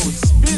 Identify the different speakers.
Speaker 1: Spin